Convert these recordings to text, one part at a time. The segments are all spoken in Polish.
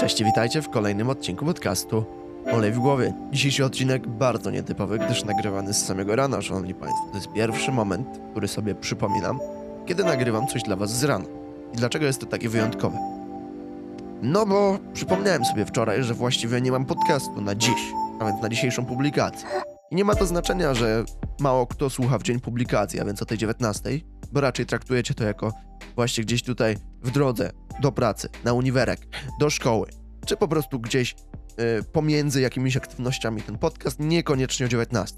Cześć witajcie w kolejnym odcinku podcastu Olej w głowie. Dzisiejszy odcinek bardzo nietypowy, gdyż nagrywany z samego rana, szanowni państwo. To jest pierwszy moment, który sobie przypominam, kiedy nagrywam coś dla was z rana. I dlaczego jest to takie wyjątkowe? No bo przypomniałem sobie wczoraj, że właściwie nie mam podcastu na dziś, a więc na dzisiejszą publikację. I nie ma to znaczenia, że mało kto słucha w dzień publikacji, a więc o tej 19, bo raczej traktujecie to jako właśnie gdzieś tutaj w drodze do pracy, na uniwerek, do szkoły, czy po prostu gdzieś y, pomiędzy jakimiś aktywnościami ten podcast, niekoniecznie o 19.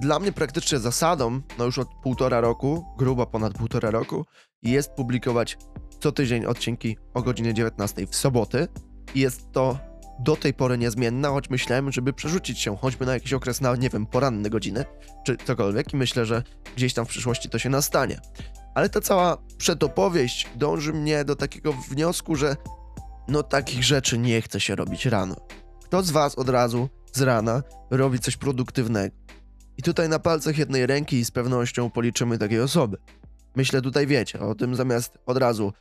Dla mnie praktycznie zasadą, no już od półtora roku, grubo ponad półtora roku, jest publikować co tydzień odcinki o godzinie 19 w soboty. Jest to do tej pory niezmienna, choć myślałem, żeby przerzucić się choćby na jakiś okres na, nie wiem, poranne godziny, czy cokolwiek i myślę, że gdzieś tam w przyszłości to się nastanie. Ale ta cała przedopowieść dąży mnie do takiego wniosku, że no takich rzeczy nie chce się robić rano. Kto z was od razu z rana robi coś produktywnego? I tutaj na palcach jednej ręki z pewnością policzymy takiej osoby. Myślę tutaj wiecie, o tym zamiast od razu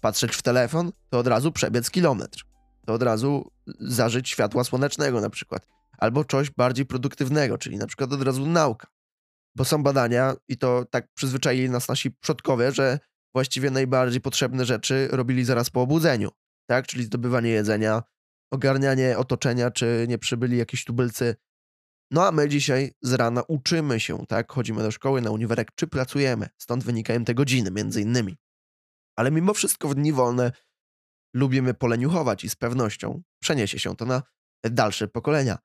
patrzeć w telefon, to od razu przebiec kilometr. To od razu zażyć światła słonecznego na przykład. Albo coś bardziej produktywnego, czyli na przykład od razu nauka. Bo są badania i to tak przyzwyczaili nas nasi przodkowie, że właściwie najbardziej potrzebne rzeczy robili zaraz po obudzeniu, tak? Czyli zdobywanie jedzenia, ogarnianie otoczenia, czy nie przybyli jakieś tubylcy. No a my dzisiaj z rana uczymy się, tak? Chodzimy do szkoły, na uniwerek, czy pracujemy. Stąd wynikają te godziny, między innymi. Ale mimo wszystko w dni wolne lubimy poleniuchować i z pewnością przeniesie się to na dalsze pokolenia.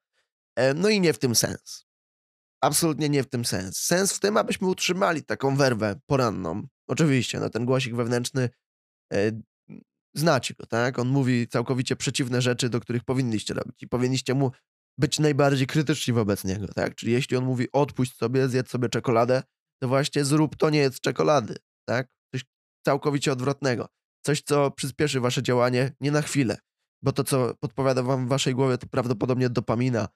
E, No i nie w tym sens. Absolutnie nie w tym sens. Sens w tym, abyśmy utrzymali taką werwę poranną. Oczywiście, no ten głosik wewnętrzny, e, znacie go, tak? On mówi całkowicie przeciwne rzeczy, do których powinniście robić i powinniście mu być najbardziej krytyczni wobec niego, tak? Czyli jeśli on mówi odpuść sobie, zjedz sobie czekoladę, to właśnie zrób to nie jest czekolady, tak? Coś całkowicie odwrotnego. Coś, co przyspieszy wasze działanie nie na chwilę, bo to, co podpowiada wam w waszej głowie, to prawdopodobnie dopamina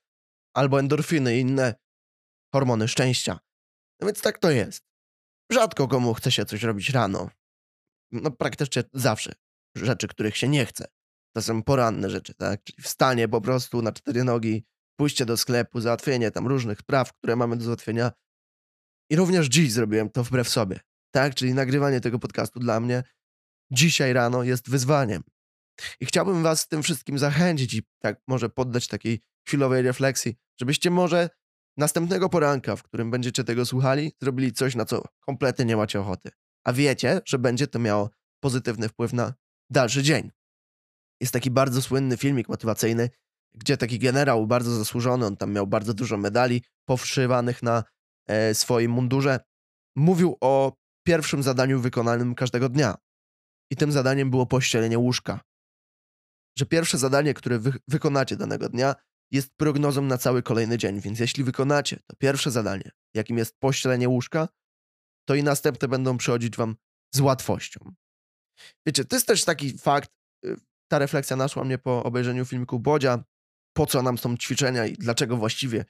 albo endorfiny i inne hormony szczęścia. No więc tak to jest. Rzadko komu chce się coś robić rano. No praktycznie zawsze. Rzeczy, których się nie chce. To są poranne rzeczy, tak? Czyli wstanie po prostu na cztery nogi, pójście do sklepu, załatwienie tam różnych spraw, które mamy do załatwienia. I również dziś zrobiłem to wbrew sobie, tak? Czyli nagrywanie tego podcastu dla mnie dzisiaj rano jest wyzwaniem. I chciałbym was tym wszystkim zachęcić i tak może poddać takiej chwilowej refleksji, żebyście może następnego poranka, w którym będziecie tego słuchali, zrobili coś, na co kompletnie nie macie ochoty. A wiecie, że będzie to miało pozytywny wpływ na dalszy dzień. Jest taki bardzo słynny filmik motywacyjny, gdzie taki generał, bardzo zasłużony, on tam miał bardzo dużo medali powszywanych na e, swoim mundurze, mówił o pierwszym zadaniu wykonanym każdego dnia. I tym zadaniem było pościelenie łóżka. Że pierwsze zadanie, które wy wykonacie danego dnia, jest prognozą na cały kolejny dzień, więc jeśli wykonacie to pierwsze zadanie, jakim jest pościelenie łóżka, to i następne będą przychodzić wam z łatwością. Wiecie, to jest też taki fakt, y, ta refleksja naszła mnie po obejrzeniu filmiku Bodzia, po co nam są ćwiczenia i dlaczego właściwie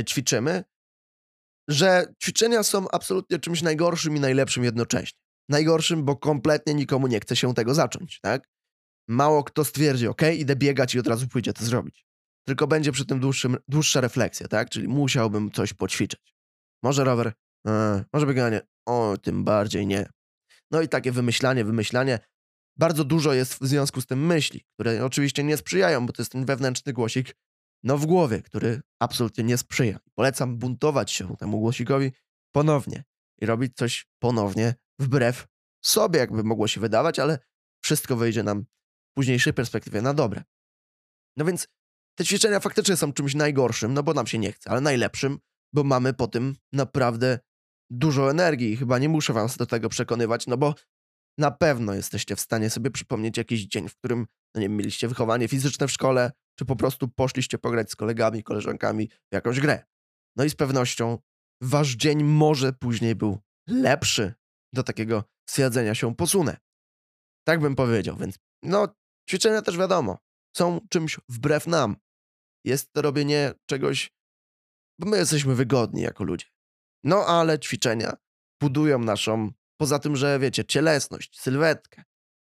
y, ćwiczymy, że ćwiczenia są absolutnie czymś najgorszym i najlepszym jednocześnie. Najgorszym, bo kompletnie nikomu nie chce się tego zacząć, tak? Mało kto stwierdzi, ok, idę biegać i od razu pójdzie to zrobić. Tylko będzie przy tym dłuższym, dłuższa refleksja, tak? Czyli musiałbym coś poćwiczyć. Może rower, e, może bieganie, o, tym bardziej nie. No i takie wymyślanie, wymyślanie. Bardzo dużo jest w związku z tym myśli, które oczywiście nie sprzyjają, bo to jest ten wewnętrzny głosik, no w głowie, który absolutnie nie sprzyja. Polecam buntować się temu głosikowi ponownie i robić coś ponownie wbrew sobie, jakby mogło się wydawać, ale wszystko wyjdzie nam w późniejszej perspektywie na dobre. No więc te ćwiczenia faktycznie są czymś najgorszym, no bo nam się nie chce, ale najlepszym, bo mamy po tym naprawdę dużo energii i chyba nie muszę was do tego przekonywać, no bo na pewno jesteście w stanie sobie przypomnieć jakiś dzień, w którym, no nie wiem, mieliście wychowanie fizyczne w szkole, czy po prostu poszliście pograć z kolegami, koleżankami w jakąś grę. No i z pewnością wasz dzień może później był lepszy do takiego stwierdzenia się posunę. Tak bym powiedział, więc no, ćwiczenia też wiadomo, są czymś wbrew nam. Jest to robienie czegoś, bo my jesteśmy wygodni jako ludzie. No ale ćwiczenia budują naszą, poza tym, że wiecie, cielesność, sylwetkę,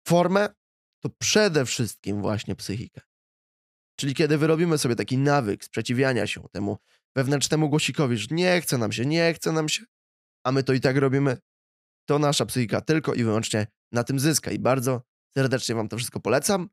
formę, to przede wszystkim właśnie psychikę. Czyli kiedy wyrobimy sobie taki nawyk sprzeciwiania się temu wewnętrznemu głosikowi, że nie chce nam się, nie chce nam się, a my to i tak robimy, to nasza psychika tylko i wyłącznie na tym zyska. I bardzo serdecznie Wam to wszystko polecam.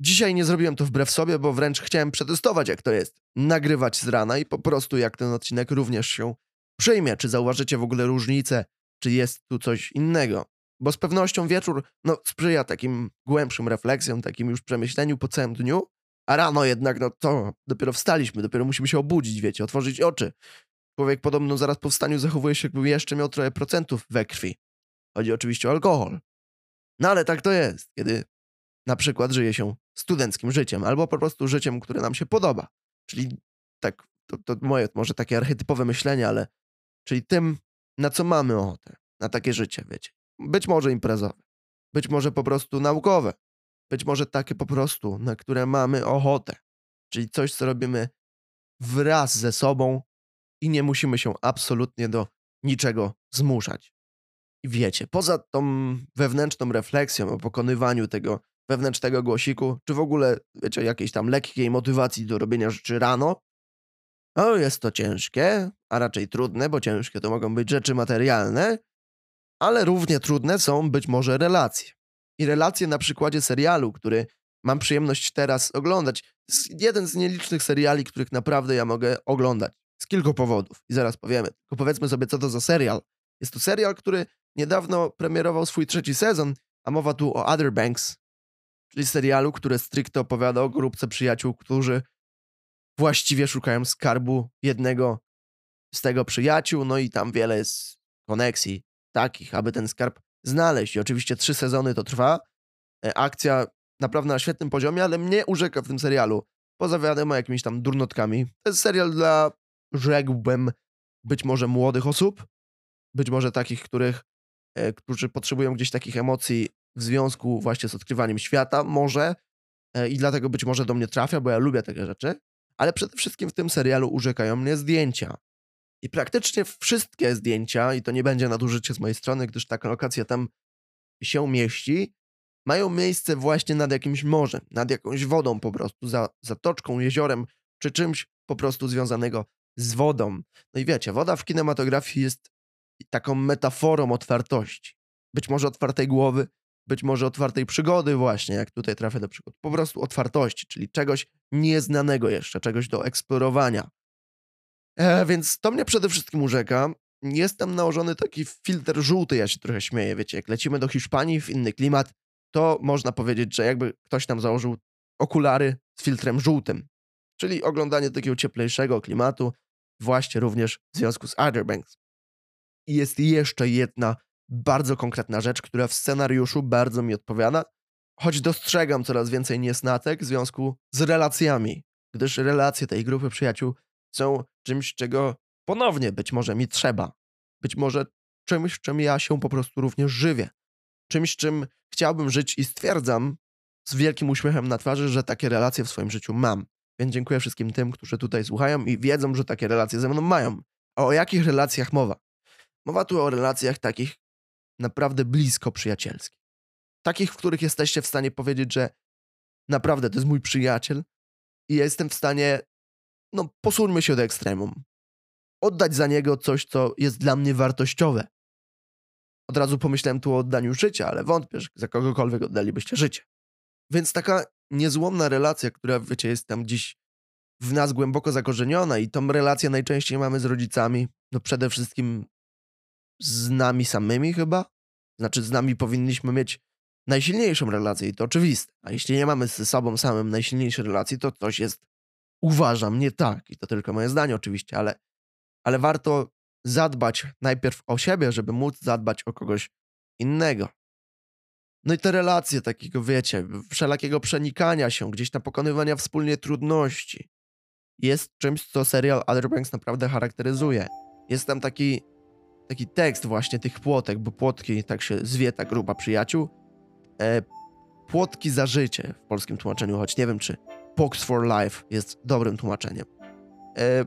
Dzisiaj nie zrobiłem to wbrew sobie, bo wręcz chciałem przetestować, jak to jest. Nagrywać z rana i po prostu jak ten odcinek również się przyjmie. Czy zauważycie w ogóle różnicę, czy jest tu coś innego. Bo z pewnością wieczór no, sprzyja takim głębszym refleksjom, takim już przemyśleniu po całym dniu, a rano jednak, no to dopiero wstaliśmy, dopiero musimy się obudzić, wiecie, otworzyć oczy. Człowiek podobno zaraz po wstaniu zachowuje się, jakby jeszcze miał trochę procentów we krwi. Chodzi oczywiście o alkohol. No ale tak to jest, kiedy na przykład żyje się studenckim życiem, albo po prostu życiem, które nam się podoba. Czyli tak, to, to moje może takie archetypowe myślenie, ale czyli tym, na co mamy ochotę, na takie życie, wiecie. Być może imprezowe, być może po prostu naukowe, być może takie po prostu, na które mamy ochotę. Czyli coś, co robimy wraz ze sobą i nie musimy się absolutnie do niczego zmuszać. I wiecie, poza tą wewnętrzną refleksją o pokonywaniu tego wewnętrznego głosiku, czy w ogóle, wiecie, jakiejś tam lekkiej motywacji do robienia rzeczy rano, o, jest to ciężkie, a raczej trudne, bo ciężkie to mogą być rzeczy materialne, ale równie trudne są być może relacje. I relacje na przykładzie serialu, który mam przyjemność teraz oglądać. Jest jeden z nielicznych seriali, których naprawdę ja mogę oglądać. Z kilku powodów. I zaraz powiemy. Tylko powiedzmy sobie, co to za serial. Jest to serial, który niedawno premierował swój trzeci sezon, a mowa tu o Other Banks, czyli serialu, który stricte opowiada o grupce przyjaciół, którzy właściwie szukają skarbu jednego z tego przyjaciół, no i tam wiele jest koneksji takich, aby ten skarb znaleźć. I oczywiście trzy sezony to trwa. E, akcja naprawdę na świetnym poziomie, ale mnie urzeka w tym serialu. Poza wiadomo jakimiś tam durnotkami. To jest serial dla, rzekłbym, być może młodych osób, być może takich, których, e, którzy potrzebują gdzieś takich emocji w związku właśnie z odkrywaniem świata, może. E, I dlatego być może do mnie trafia, bo ja lubię takie rzeczy. Ale przede wszystkim w tym serialu urzekają mnie zdjęcia. I praktycznie wszystkie zdjęcia, i to nie będzie nadużycie z mojej strony, gdyż taka lokacja tam się mieści, mają miejsce właśnie nad jakimś morzem, nad jakąś wodą po prostu, za zatoczką, jeziorem, czy czymś po prostu związanego z wodą. No i wiecie, woda w kinematografii jest taką metaforą otwartości. Być może otwartej głowy, być może otwartej przygody właśnie, jak tutaj trafię do przygód. Po prostu otwartości, czyli czegoś nieznanego jeszcze, czegoś do eksplorowania. E, więc to mnie przede wszystkim urzeka. Jest tam nałożony taki filtr żółty, ja się trochę śmieję, wiecie, jak lecimy do Hiszpanii w inny klimat, to można powiedzieć, że jakby ktoś tam założył okulary z filtrem żółtym. Czyli oglądanie takiego cieplejszego klimatu, właśnie również w związku z Outer Banks. I jest jeszcze jedna bardzo konkretna rzecz, która w scenariuszu bardzo mi odpowiada, choć dostrzegam coraz więcej niesnatek w związku z relacjami, gdyż relacje tej grupy przyjaciół są czymś, czego ponownie być może mi trzeba. Być może czymś, czym ja się po prostu również żywię. Czymś, czym chciałbym żyć i stwierdzam z wielkim uśmiechem na twarzy, że takie relacje w swoim życiu mam. Więc dziękuję wszystkim tym, którzy tutaj słuchają i wiedzą, że takie relacje ze mną mają. A o jakich relacjach mowa? Mowa tu o relacjach takich naprawdę blisko przyjacielskich. Takich, w których jesteście w stanie powiedzieć, że naprawdę to jest mój przyjaciel i ja jestem w stanie no posuńmy się do ekstremum. Oddać za niego coś, co jest dla mnie wartościowe. Od razu pomyślałem tu o oddaniu życia, ale wątpię, że za kogokolwiek oddalibyście życie. Więc taka niezłomna relacja, która, wiecie, jest tam dziś w nas głęboko zakorzeniona i tą relację najczęściej mamy z rodzicami, no przede wszystkim z nami samymi chyba. Znaczy z nami powinniśmy mieć najsilniejszą relację i to oczywiste. A jeśli nie mamy ze sobą samym najsilniejszej relacji, to coś jest uważam nie tak. I to tylko moje zdanie oczywiście, ale, ale warto zadbać najpierw o siebie, żeby móc zadbać o kogoś innego. No i te relacje takiego, wiecie, wszelakiego przenikania się, gdzieś tam pokonywania wspólnie trudności, jest czymś, co serial Other Banks naprawdę charakteryzuje. Jest tam taki, taki tekst właśnie tych płotek, bo płotki, tak się zwie ta grupa przyjaciół. E, płotki za życie w polskim tłumaczeniu, choć nie wiem, czy Pox for Life jest dobrym tłumaczeniem. E,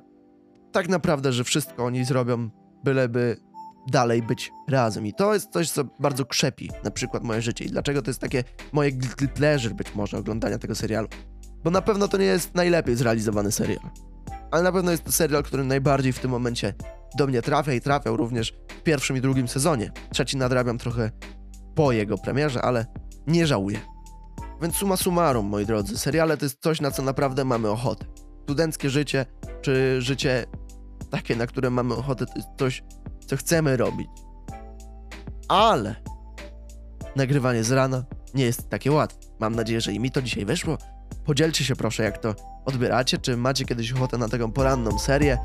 tak naprawdę, że wszystko oni zrobią, byleby dalej być razem. I to jest coś, co bardzo krzepi na przykład moje życie. I dlaczego to jest takie moje guilty pleasure być może oglądania tego serialu. Bo na pewno to nie jest najlepiej zrealizowany serial. Ale na pewno jest to serial, który najbardziej w tym momencie do mnie trafia i trafiał również w pierwszym i drugim sezonie. Trzeci nadrabiam trochę po jego premierze, ale nie żałuję. Więc suma summarum, moi drodzy, seriale to jest coś, na co naprawdę mamy ochotę. Studenckie życie, czy życie takie, na które mamy ochotę, to jest coś, co chcemy robić. Ale nagrywanie z rana nie jest takie łatwe. Mam nadzieję, że i mi to dzisiaj wyszło. Podzielcie się proszę, jak to odbieracie, czy macie kiedyś ochotę na taką poranną serię.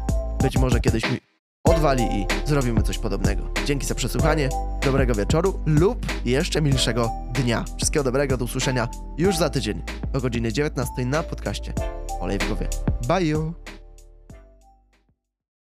Być może kiedyś mi odwali i zrobimy coś podobnego. Dzięki za przesłuchanie, dobrego wieczoru lub jeszcze milszego dnia. Wszystkiego dobrego, do usłyszenia już za tydzień o godzinie 19 na podcaście Olej w głowie. Bye!